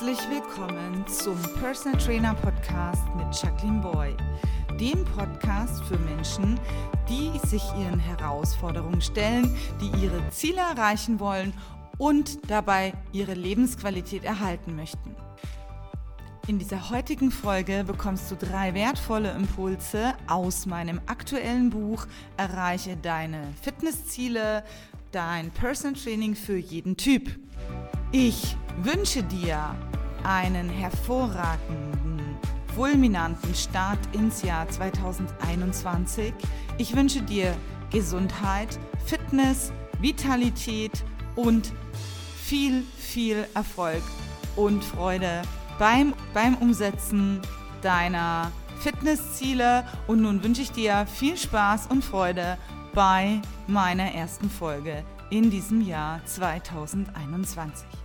Herzlich willkommen zum Personal Trainer Podcast mit Jacqueline Boy, dem Podcast für Menschen, die sich ihren Herausforderungen stellen, die ihre Ziele erreichen wollen und dabei ihre Lebensqualität erhalten möchten. In dieser heutigen Folge bekommst du drei wertvolle Impulse aus meinem aktuellen Buch Erreiche deine Fitnessziele, dein Personal Training für jeden Typ. Ich wünsche dir einen hervorragenden, fulminanten Start ins Jahr 2021. Ich wünsche dir Gesundheit, Fitness, Vitalität und viel, viel Erfolg und Freude beim, beim Umsetzen deiner Fitnessziele. Und nun wünsche ich dir viel Spaß und Freude bei meiner ersten Folge in diesem Jahr 2021.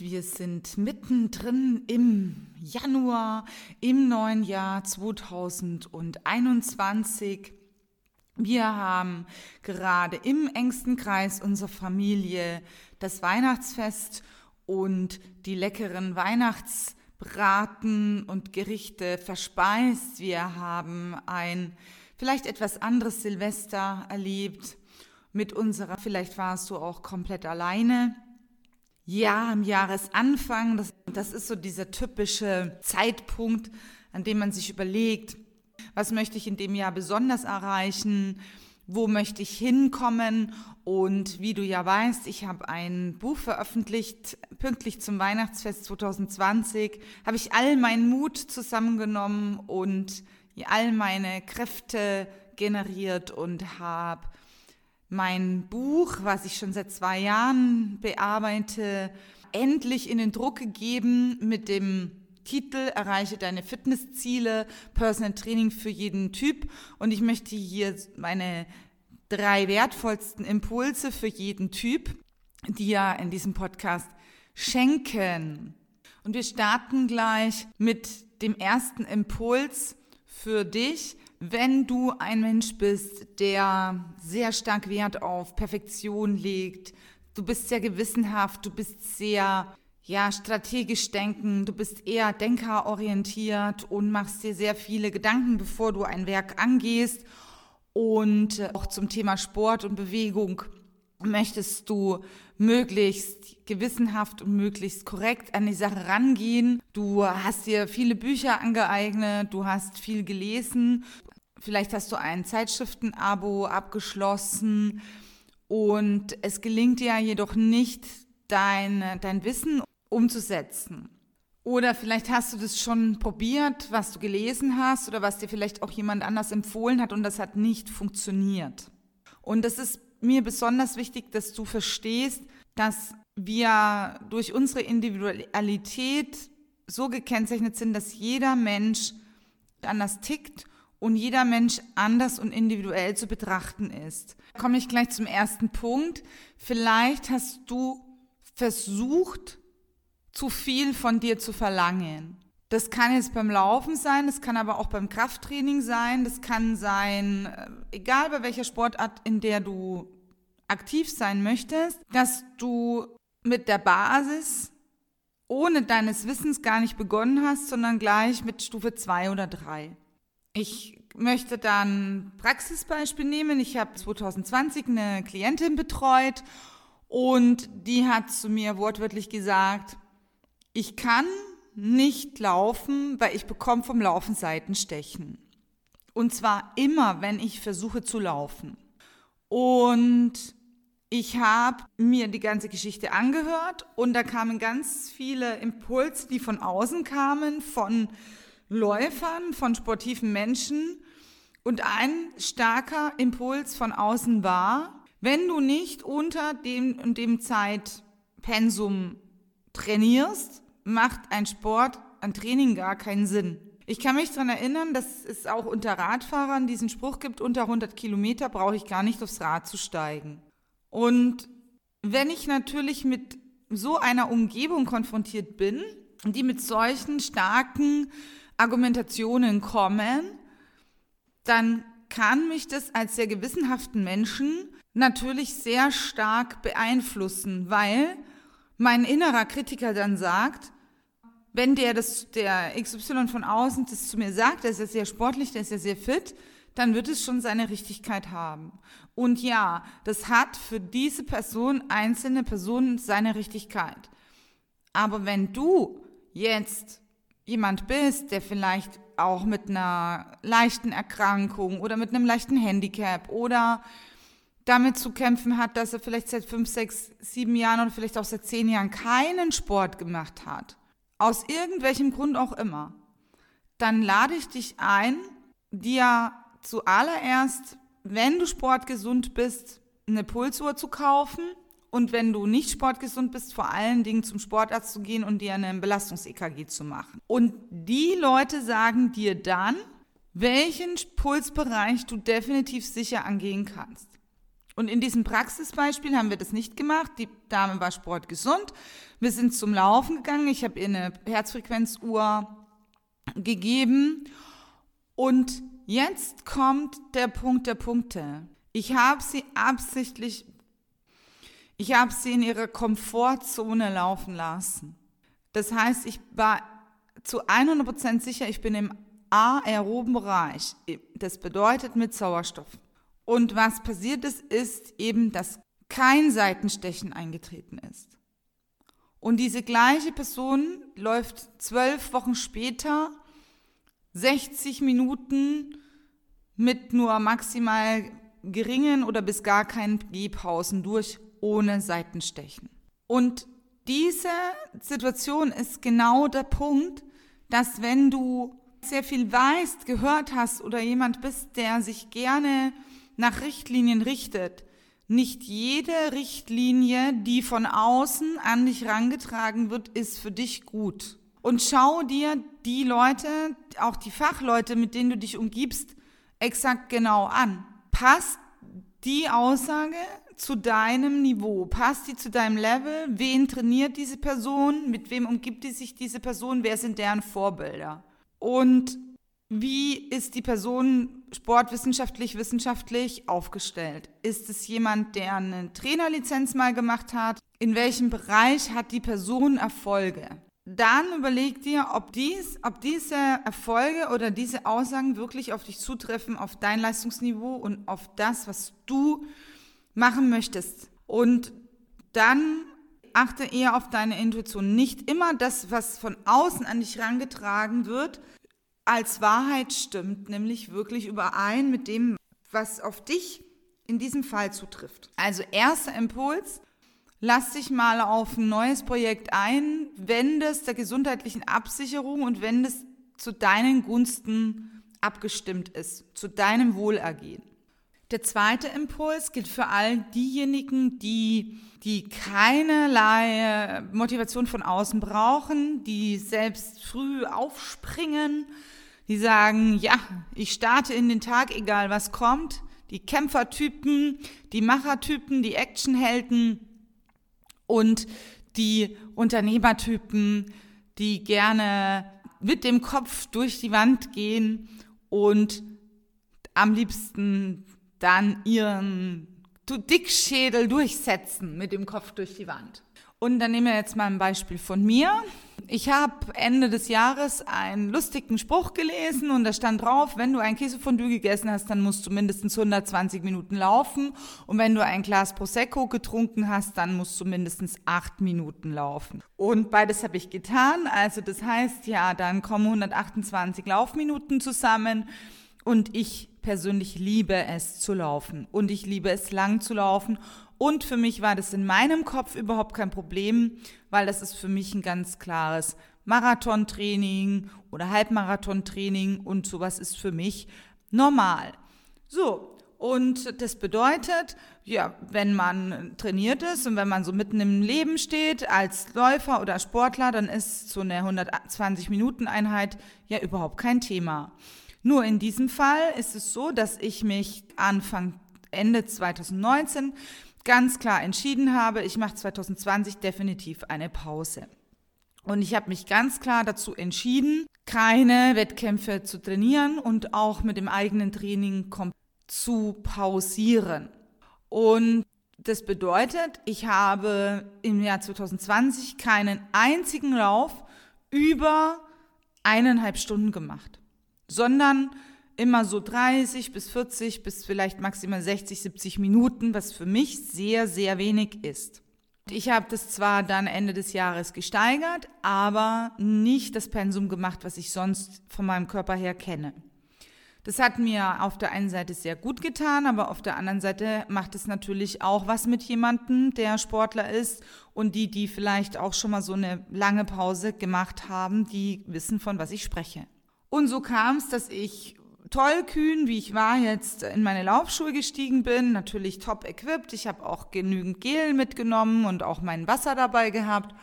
Wir sind mittendrin im Januar, im neuen Jahr 2021. Wir haben gerade im engsten Kreis unserer Familie das Weihnachtsfest und die leckeren Weihnachtsbraten und Gerichte verspeist. Wir haben ein vielleicht etwas anderes Silvester erlebt mit unserer, vielleicht warst du auch komplett alleine. Ja, am Jahresanfang, das, das ist so dieser typische Zeitpunkt, an dem man sich überlegt, was möchte ich in dem Jahr besonders erreichen, wo möchte ich hinkommen? Und wie du ja weißt, ich habe ein Buch veröffentlicht, pünktlich zum Weihnachtsfest 2020, habe ich all meinen Mut zusammengenommen und all meine Kräfte generiert und habe mein Buch, was ich schon seit zwei Jahren bearbeite, endlich in den Druck gegeben mit dem Titel Erreiche deine Fitnessziele, Personal Training für jeden Typ. Und ich möchte hier meine drei wertvollsten Impulse für jeden Typ, die ja in diesem Podcast schenken. Und wir starten gleich mit dem ersten Impuls für dich, wenn du ein Mensch bist, der sehr stark Wert auf Perfektion legt, du bist sehr gewissenhaft, du bist sehr ja, strategisch denken, du bist eher denkerorientiert und machst dir sehr viele Gedanken, bevor du ein Werk angehst. Und äh, auch zum Thema Sport und Bewegung möchtest du möglichst gewissenhaft und möglichst korrekt an die Sache rangehen. Du hast dir viele Bücher angeeignet, du hast viel gelesen. Vielleicht hast du ein Zeitschriftenabo abgeschlossen und es gelingt dir jedoch nicht, dein, dein Wissen umzusetzen. Oder vielleicht hast du das schon probiert, was du gelesen hast oder was dir vielleicht auch jemand anders empfohlen hat und das hat nicht funktioniert. Und das ist mir besonders wichtig, dass du verstehst, dass wir durch unsere Individualität so gekennzeichnet sind, dass jeder Mensch anders tickt und jeder Mensch anders und individuell zu betrachten ist. Da komme ich gleich zum ersten Punkt. Vielleicht hast du versucht, zu viel von dir zu verlangen. Das kann jetzt beim Laufen sein, das kann aber auch beim Krafttraining sein, das kann sein, äh, egal bei welcher Sportart, in der du aktiv sein möchtest, dass du mit der Basis ohne deines Wissens gar nicht begonnen hast, sondern gleich mit Stufe 2 oder 3. Ich möchte dann Praxisbeispiel nehmen. Ich habe 2020 eine Klientin betreut und die hat zu mir wortwörtlich gesagt, ich kann nicht laufen, weil ich bekomme vom Laufen Seitenstechen. Und zwar immer, wenn ich versuche zu laufen. Und ich habe mir die ganze Geschichte angehört und da kamen ganz viele Impulse, die von außen kamen, von Läufern, von sportiven Menschen. Und ein starker Impuls von außen war, wenn du nicht unter dem, dem Zeitpensum trainierst, macht ein Sport, ein Training gar keinen Sinn. Ich kann mich daran erinnern, dass es auch unter Radfahrern diesen Spruch gibt, unter 100 Kilometer brauche ich gar nicht aufs Rad zu steigen. Und wenn ich natürlich mit so einer Umgebung konfrontiert bin, die mit solchen starken Argumentationen kommen, dann kann mich das als sehr gewissenhaften Menschen natürlich sehr stark beeinflussen, weil mein innerer Kritiker dann sagt, wenn der das, der XY von außen das zu mir sagt, der ist ja sehr sportlich, der ist ja sehr fit, dann wird es schon seine Richtigkeit haben. Und ja, das hat für diese Person, einzelne Personen, seine Richtigkeit. Aber wenn du jetzt jemand bist, der vielleicht auch mit einer leichten Erkrankung oder mit einem leichten Handicap oder damit zu kämpfen hat, dass er vielleicht seit fünf, sechs, sieben Jahren oder vielleicht auch seit zehn Jahren keinen Sport gemacht hat, aus irgendwelchem Grund auch immer, dann lade ich dich ein, dir zuallererst, wenn du sportgesund bist, eine Pulsuhr zu kaufen und wenn du nicht sportgesund bist, vor allen Dingen zum Sportarzt zu gehen und dir eine Belastungs-EKG zu machen. Und die Leute sagen dir dann, welchen Pulsbereich du definitiv sicher angehen kannst. Und in diesem Praxisbeispiel haben wir das nicht gemacht. Die Dame war sportgesund. Wir sind zum Laufen gegangen. Ich habe ihr eine Herzfrequenzuhr gegeben. Und jetzt kommt der Punkt der Punkte. Ich habe sie absichtlich, ich habe sie in ihrer Komfortzone laufen lassen. Das heißt, ich war zu 100% sicher, ich bin im aeroben Bereich. Das bedeutet mit Sauerstoff. Und was passiert ist, ist eben, dass kein Seitenstechen eingetreten ist. Und diese gleiche Person läuft zwölf Wochen später 60 Minuten mit nur maximal geringen oder bis gar keinen Gehpausen durch, ohne Seitenstechen. Und diese Situation ist genau der Punkt, dass wenn du sehr viel weißt, gehört hast oder jemand bist, der sich gerne nach Richtlinien richtet. Nicht jede Richtlinie, die von außen an dich rangetragen wird, ist für dich gut. Und schau dir die Leute, auch die Fachleute, mit denen du dich umgibst, exakt genau an. Passt die Aussage zu deinem Niveau? Passt die zu deinem Level? Wen trainiert diese Person? Mit wem umgibt die sich diese Person? Wer sind deren Vorbilder? Und wie ist die Person sportwissenschaftlich, wissenschaftlich aufgestellt? Ist es jemand, der eine Trainerlizenz mal gemacht hat? In welchem Bereich hat die Person Erfolge? Dann überleg dir, ob, dies, ob diese Erfolge oder diese Aussagen wirklich auf dich zutreffen, auf dein Leistungsniveau und auf das, was du machen möchtest. Und dann achte eher auf deine Intuition. Nicht immer das, was von außen an dich herangetragen wird, als Wahrheit stimmt, nämlich wirklich überein mit dem, was auf dich in diesem Fall zutrifft. Also erster Impuls, lass dich mal auf ein neues Projekt ein, wende es der gesundheitlichen Absicherung und wende es zu deinen Gunsten abgestimmt ist, zu deinem Wohlergehen. Der zweite Impuls gilt für all diejenigen, die, die keinerlei Motivation von außen brauchen, die selbst früh aufspringen, die sagen, ja, ich starte in den Tag, egal was kommt. Die Kämpfertypen, die Machertypen, die Actionhelden und die Unternehmertypen, die gerne mit dem Kopf durch die Wand gehen und am liebsten dann ihren Dickschädel durchsetzen mit dem Kopf durch die Wand. Und dann nehmen wir jetzt mal ein Beispiel von mir. Ich habe Ende des Jahres einen lustigen Spruch gelesen und da stand drauf, wenn du ein Käsefondue gegessen hast, dann musst du mindestens 120 Minuten laufen. Und wenn du ein Glas Prosecco getrunken hast, dann musst du mindestens acht Minuten laufen. Und beides habe ich getan, also das heißt, ja, dann kommen 128 Laufminuten zusammen. Und ich persönlich liebe es zu laufen. Und ich liebe es lang zu laufen und für mich war das in meinem Kopf überhaupt kein Problem, weil das ist für mich ein ganz klares Marathontraining oder Halbmarathontraining und sowas ist für mich normal. So, und das bedeutet, ja, wenn man trainiert ist und wenn man so mitten im Leben steht als Läufer oder Sportler, dann ist so eine 120 Minuten Einheit ja überhaupt kein Thema. Nur in diesem Fall ist es so, dass ich mich Anfang Ende 2019 ganz klar entschieden habe, ich mache 2020 definitiv eine Pause. Und ich habe mich ganz klar dazu entschieden, keine Wettkämpfe zu trainieren und auch mit dem eigenen Training zu pausieren. Und das bedeutet, ich habe im Jahr 2020 keinen einzigen Lauf über eineinhalb Stunden gemacht, sondern immer so 30 bis 40 bis vielleicht maximal 60, 70 Minuten, was für mich sehr, sehr wenig ist. Ich habe das zwar dann Ende des Jahres gesteigert, aber nicht das Pensum gemacht, was ich sonst von meinem Körper her kenne. Das hat mir auf der einen Seite sehr gut getan, aber auf der anderen Seite macht es natürlich auch was mit jemandem, der Sportler ist und die, die vielleicht auch schon mal so eine lange Pause gemacht haben, die wissen, von was ich spreche. Und so kam es, dass ich tollkühn, wie ich war, jetzt in meine Laufschuhe gestiegen bin, natürlich top equipped. Ich habe auch genügend Gel mitgenommen und auch mein Wasser dabei gehabt.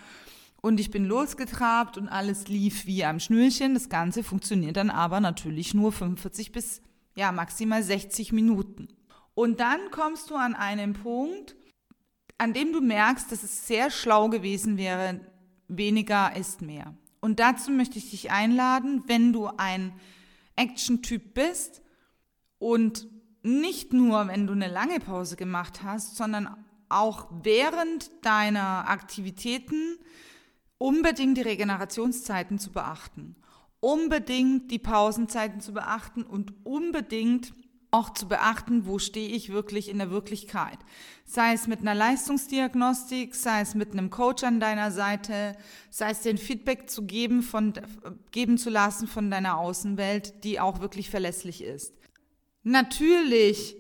Und ich bin losgetrabt und alles lief wie am Schnürchen. Das Ganze funktioniert dann aber natürlich nur 45 bis ja, maximal 60 Minuten. Und dann kommst du an einen Punkt, an dem du merkst, dass es sehr schlau gewesen wäre, weniger ist mehr. Und dazu möchte ich dich einladen, wenn du ein Action-Typ bist und nicht nur, wenn du eine lange Pause gemacht hast, sondern auch während deiner Aktivitäten unbedingt die Regenerationszeiten zu beachten, unbedingt die Pausenzeiten zu beachten und unbedingt auch zu beachten, wo stehe ich wirklich in der Wirklichkeit. Sei es mit einer Leistungsdiagnostik, sei es mit einem Coach an deiner Seite, sei es den Feedback zu geben, von, geben zu lassen von deiner Außenwelt, die auch wirklich verlässlich ist. Natürlich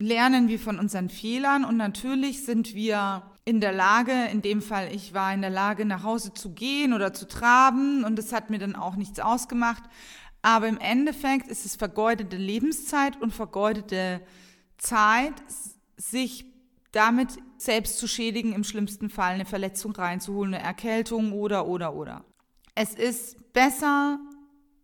lernen wir von unseren Fehlern und natürlich sind wir in der Lage, in dem Fall ich war in der Lage, nach Hause zu gehen oder zu traben und das hat mir dann auch nichts ausgemacht. Aber im Endeffekt ist es vergeudete Lebenszeit und vergeudete Zeit, sich damit selbst zu schädigen, im schlimmsten Fall eine Verletzung reinzuholen, eine Erkältung oder, oder, oder. Es ist besser,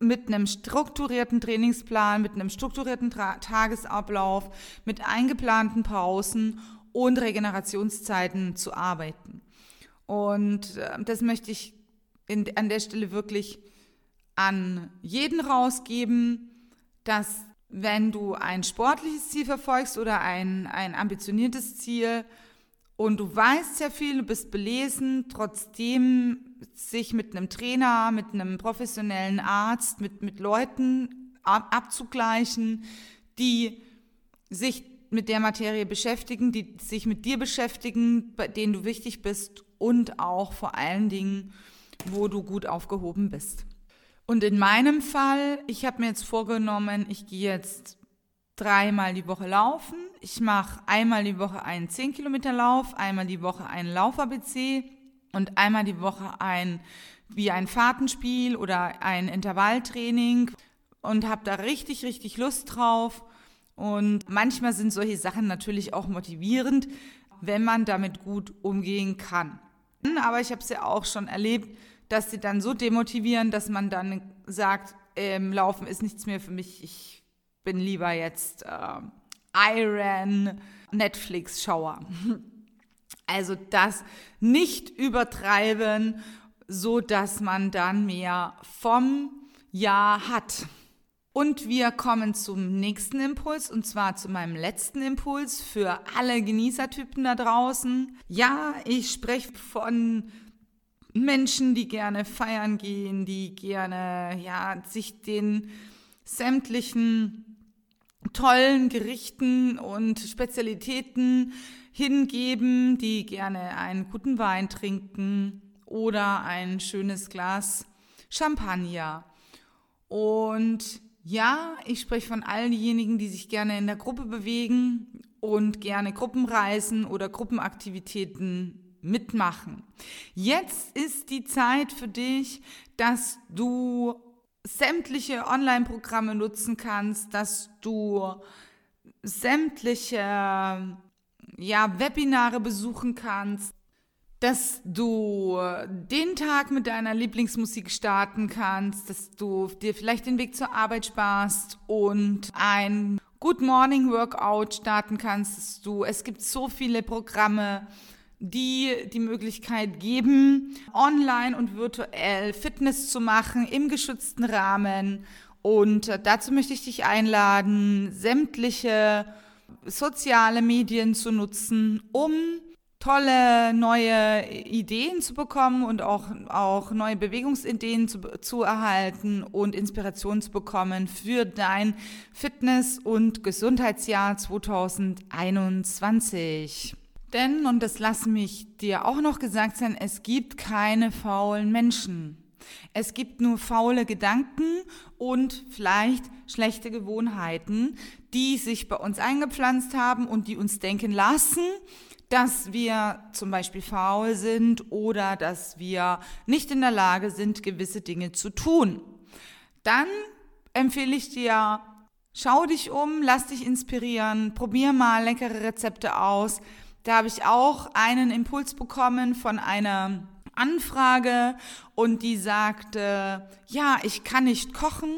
mit einem strukturierten Trainingsplan, mit einem strukturierten Tra Tagesablauf, mit eingeplanten Pausen und Regenerationszeiten zu arbeiten. Und äh, das möchte ich in, an der Stelle wirklich an jeden rausgeben, dass wenn du ein sportliches Ziel verfolgst oder ein, ein ambitioniertes Ziel und du weißt sehr viel, du bist belesen, trotzdem sich mit einem Trainer, mit einem professionellen Arzt, mit, mit Leuten ab, abzugleichen, die sich mit der Materie beschäftigen, die sich mit dir beschäftigen, bei denen du wichtig bist und auch vor allen Dingen, wo du gut aufgehoben bist. Und in meinem Fall, ich habe mir jetzt vorgenommen, ich gehe jetzt dreimal die Woche laufen. Ich mache einmal die Woche einen 10 Kilometer Lauf, einmal die Woche einen Lauf-ABC und einmal die Woche ein wie ein Fahrtenspiel oder ein Intervalltraining und habe da richtig, richtig Lust drauf. Und manchmal sind solche Sachen natürlich auch motivierend, wenn man damit gut umgehen kann. Aber ich habe es ja auch schon erlebt, dass sie dann so demotivieren, dass man dann sagt, ähm, Laufen ist nichts mehr für mich, ich bin lieber jetzt äh, Iron Netflix-Schauer. Also das nicht übertreiben, so dass man dann mehr vom Jahr hat. Und wir kommen zum nächsten Impuls und zwar zu meinem letzten Impuls für alle Genießertypen da draußen. Ja, ich spreche von Menschen, die gerne feiern gehen, die gerne ja, sich den sämtlichen tollen Gerichten und Spezialitäten hingeben, die gerne einen guten Wein trinken oder ein schönes Glas Champagner. Und ja, ich spreche von all diejenigen, die sich gerne in der Gruppe bewegen und gerne Gruppenreisen oder Gruppenaktivitäten mitmachen. Jetzt ist die Zeit für dich, dass du sämtliche Online-Programme nutzen kannst, dass du sämtliche ja, Webinare besuchen kannst, dass du den Tag mit deiner Lieblingsmusik starten kannst, dass du dir vielleicht den Weg zur Arbeit sparst und ein Good Morning Workout starten kannst du. Es gibt so viele Programme, die die Möglichkeit geben, online und virtuell Fitness zu machen im geschützten Rahmen. Und äh, dazu möchte ich dich einladen, sämtliche soziale Medien zu nutzen, um tolle neue Ideen zu bekommen und auch, auch neue Bewegungsideen zu, zu erhalten und Inspiration zu bekommen für dein Fitness- und Gesundheitsjahr 2021. Denn, und das lass mich dir auch noch gesagt sein, es gibt keine faulen Menschen. Es gibt nur faule Gedanken und vielleicht schlechte Gewohnheiten, die sich bei uns eingepflanzt haben und die uns denken lassen, dass wir zum Beispiel faul sind oder dass wir nicht in der Lage sind, gewisse Dinge zu tun. Dann empfehle ich dir, schau dich um, lass dich inspirieren, probier mal leckere Rezepte aus. Da habe ich auch einen Impuls bekommen von einer Anfrage und die sagte, ja, ich kann nicht kochen,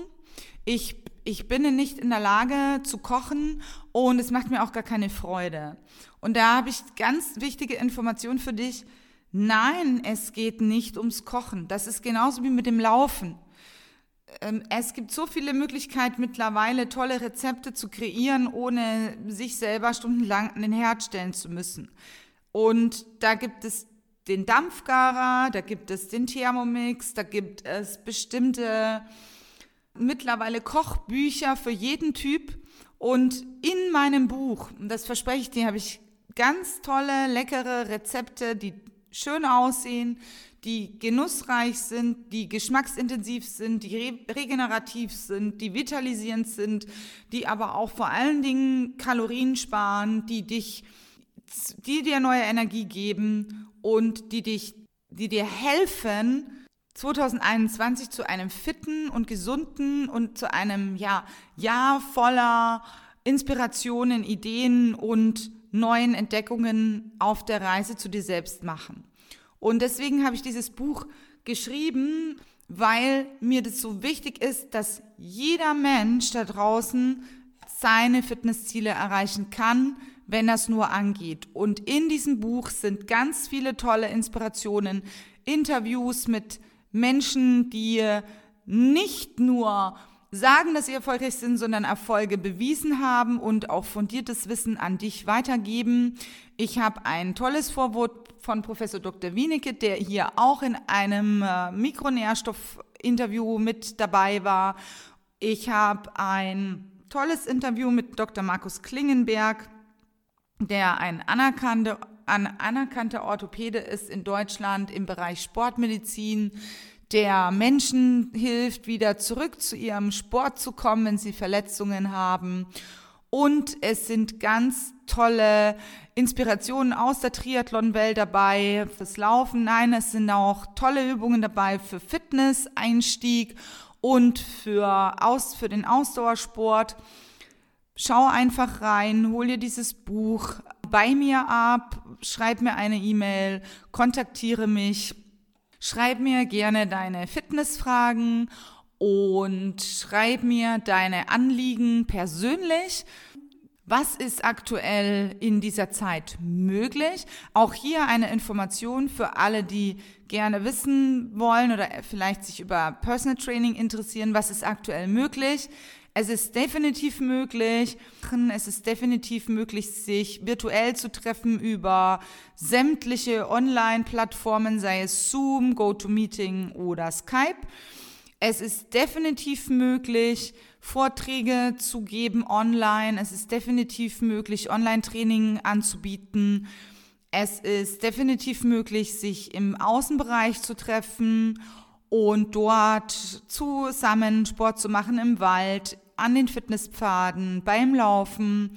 ich ich bin nicht in der Lage zu kochen und es macht mir auch gar keine Freude. Und da habe ich ganz wichtige Informationen für dich. Nein, es geht nicht ums Kochen. Das ist genauso wie mit dem Laufen. Ähm, es gibt so viele Möglichkeiten mittlerweile, tolle Rezepte zu kreieren, ohne sich selber stundenlang an den Herd stellen zu müssen. Und da gibt es den Dampfgarer, da gibt es den Thermomix, da gibt es bestimmte mittlerweile Kochbücher für jeden Typ. Und in meinem Buch, das verspreche ich dir, habe ich ganz tolle, leckere Rezepte, die schön aussehen, die genussreich sind, die geschmacksintensiv sind, die re regenerativ sind, die vitalisierend sind, die aber auch vor allen Dingen Kalorien sparen, die dich, die dir neue Energie geben und die dich, die dir helfen, 2021 zu einem fitten und gesunden und zu einem ja, Jahr voller Inspirationen, Ideen und neuen Entdeckungen auf der Reise zu dir selbst machen. Und deswegen habe ich dieses Buch geschrieben, weil mir das so wichtig ist, dass jeder Mensch da draußen seine Fitnessziele erreichen kann, wenn es nur angeht. Und in diesem Buch sind ganz viele tolle Inspirationen, Interviews mit Menschen, die nicht nur sagen, dass sie erfolgreich sind, sondern Erfolge bewiesen haben und auch fundiertes Wissen an dich weitergeben. Ich habe ein tolles Vorwort von Professor Dr. Wienicke, der hier auch in einem äh, Mikronährstoff-Interview mit dabei war. Ich habe ein tolles Interview mit Dr. Markus Klingenberg, der ein anerkannter ein anerkannter Orthopäde ist in Deutschland im Bereich Sportmedizin, der Menschen hilft, wieder zurück zu ihrem Sport zu kommen, wenn sie Verletzungen haben. Und es sind ganz tolle Inspirationen aus der Triathlon-Welt dabei fürs Laufen. Nein, es sind auch tolle Übungen dabei für Fitness, Einstieg und für, aus, für den Ausdauersport. Schau einfach rein, hol dir dieses Buch bei mir ab, schreib mir eine E-Mail, kontaktiere mich, schreib mir gerne deine Fitnessfragen und schreib mir deine Anliegen persönlich. Was ist aktuell in dieser Zeit möglich? Auch hier eine Information für alle, die gerne wissen wollen oder vielleicht sich über Personal Training interessieren. Was ist aktuell möglich? Es ist definitiv möglich, es ist definitiv möglich, sich virtuell zu treffen über sämtliche Online-Plattformen, sei es Zoom, GoToMeeting oder Skype. Es ist definitiv möglich, Vorträge zu geben online. Es ist definitiv möglich, Online-Training anzubieten. Es ist definitiv möglich, sich im Außenbereich zu treffen und dort zusammen Sport zu machen im Wald, an den Fitnesspfaden, beim Laufen,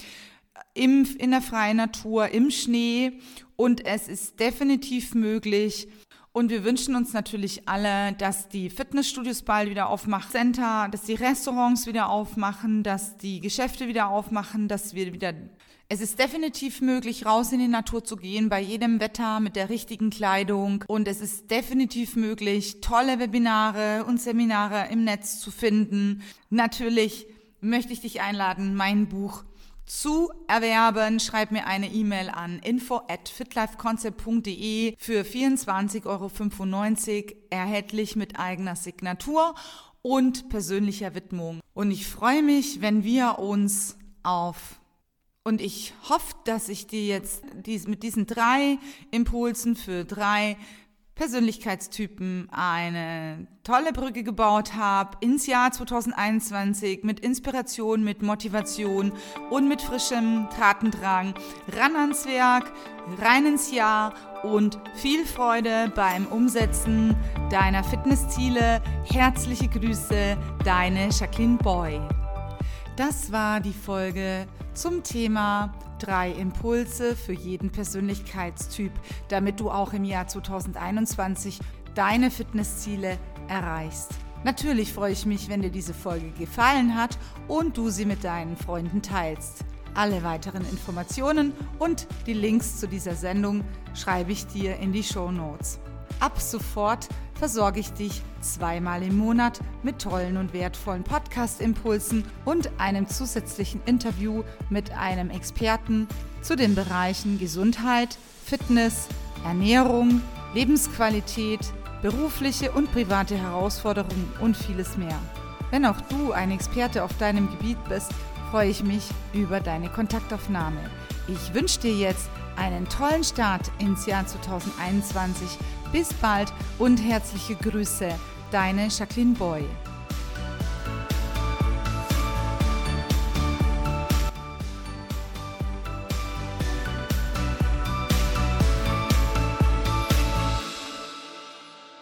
im, in der freien Natur, im Schnee. Und es ist definitiv möglich, und wir wünschen uns natürlich alle, dass die Fitnessstudios bald wieder aufmachen, Center, dass die Restaurants wieder aufmachen, dass die Geschäfte wieder aufmachen, dass wir wieder es ist definitiv möglich, raus in die Natur zu gehen, bei jedem Wetter mit der richtigen Kleidung. Und es ist definitiv möglich, tolle Webinare und Seminare im Netz zu finden. Natürlich möchte ich dich einladen, mein Buch zu erwerben. Schreib mir eine E-Mail an info at fitlifeconcept.de für 24,95 Euro erhältlich mit eigener Signatur und persönlicher Widmung. Und ich freue mich, wenn wir uns auf und ich hoffe, dass ich dir jetzt mit diesen drei Impulsen für drei Persönlichkeitstypen eine tolle Brücke gebaut habe ins Jahr 2021 mit Inspiration, mit Motivation und mit frischem Tatendrang. Ran ans Werk, rein ins Jahr und viel Freude beim Umsetzen deiner Fitnessziele. Herzliche Grüße, deine Jacqueline Boy. Das war die Folge zum Thema drei Impulse für jeden Persönlichkeitstyp, damit du auch im Jahr 2021 deine Fitnessziele erreichst. Natürlich freue ich mich, wenn dir diese Folge gefallen hat und du sie mit deinen Freunden teilst. Alle weiteren Informationen und die Links zu dieser Sendung schreibe ich dir in die Show Notes. Ab sofort versorge ich dich zweimal im Monat mit tollen und wertvollen Podcast-Impulsen und einem zusätzlichen Interview mit einem Experten zu den Bereichen Gesundheit, Fitness, Ernährung, Lebensqualität, berufliche und private Herausforderungen und vieles mehr. Wenn auch du ein Experte auf deinem Gebiet bist, freue ich mich über deine Kontaktaufnahme. Ich wünsche dir jetzt einen tollen Start ins Jahr 2021 bis bald und herzliche Grüße, deine Jacqueline Boy.